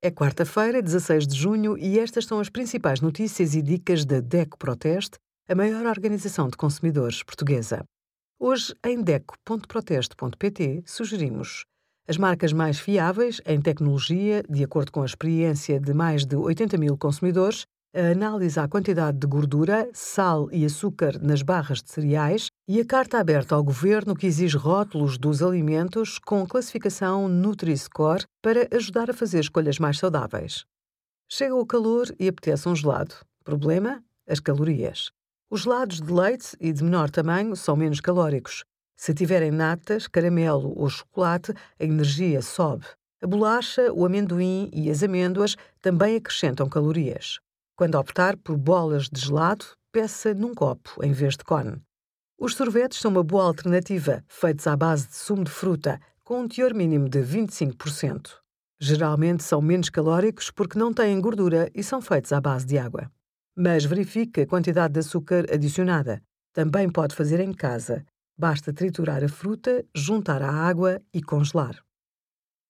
É quarta-feira, 16 de junho, e estas são as principais notícias e dicas da DECO Proteste, a maior organização de consumidores portuguesa. Hoje, em DECO.proteste.pt, sugerimos as marcas mais fiáveis em tecnologia, de acordo com a experiência de mais de 80 mil consumidores, a análise à quantidade de gordura, sal e açúcar nas barras de cereais e a carta aberta ao governo que exige rótulos dos alimentos com classificação Nutri-Score para ajudar a fazer escolhas mais saudáveis. Chega o calor e apetece um gelado. Problema? As calorias. Os gelados de leite e de menor tamanho são menos calóricos. Se tiverem natas, caramelo ou chocolate, a energia sobe. A bolacha, o amendoim e as amêndoas também acrescentam calorias. Quando optar por bolas de gelado, peça num copo em vez de cone. Os sorvetes são uma boa alternativa, feitos à base de sumo de fruta, com um teor mínimo de 25%. Geralmente são menos calóricos porque não têm gordura e são feitos à base de água. Mas verifique a quantidade de açúcar adicionada. Também pode fazer em casa. Basta triturar a fruta, juntar a água e congelar.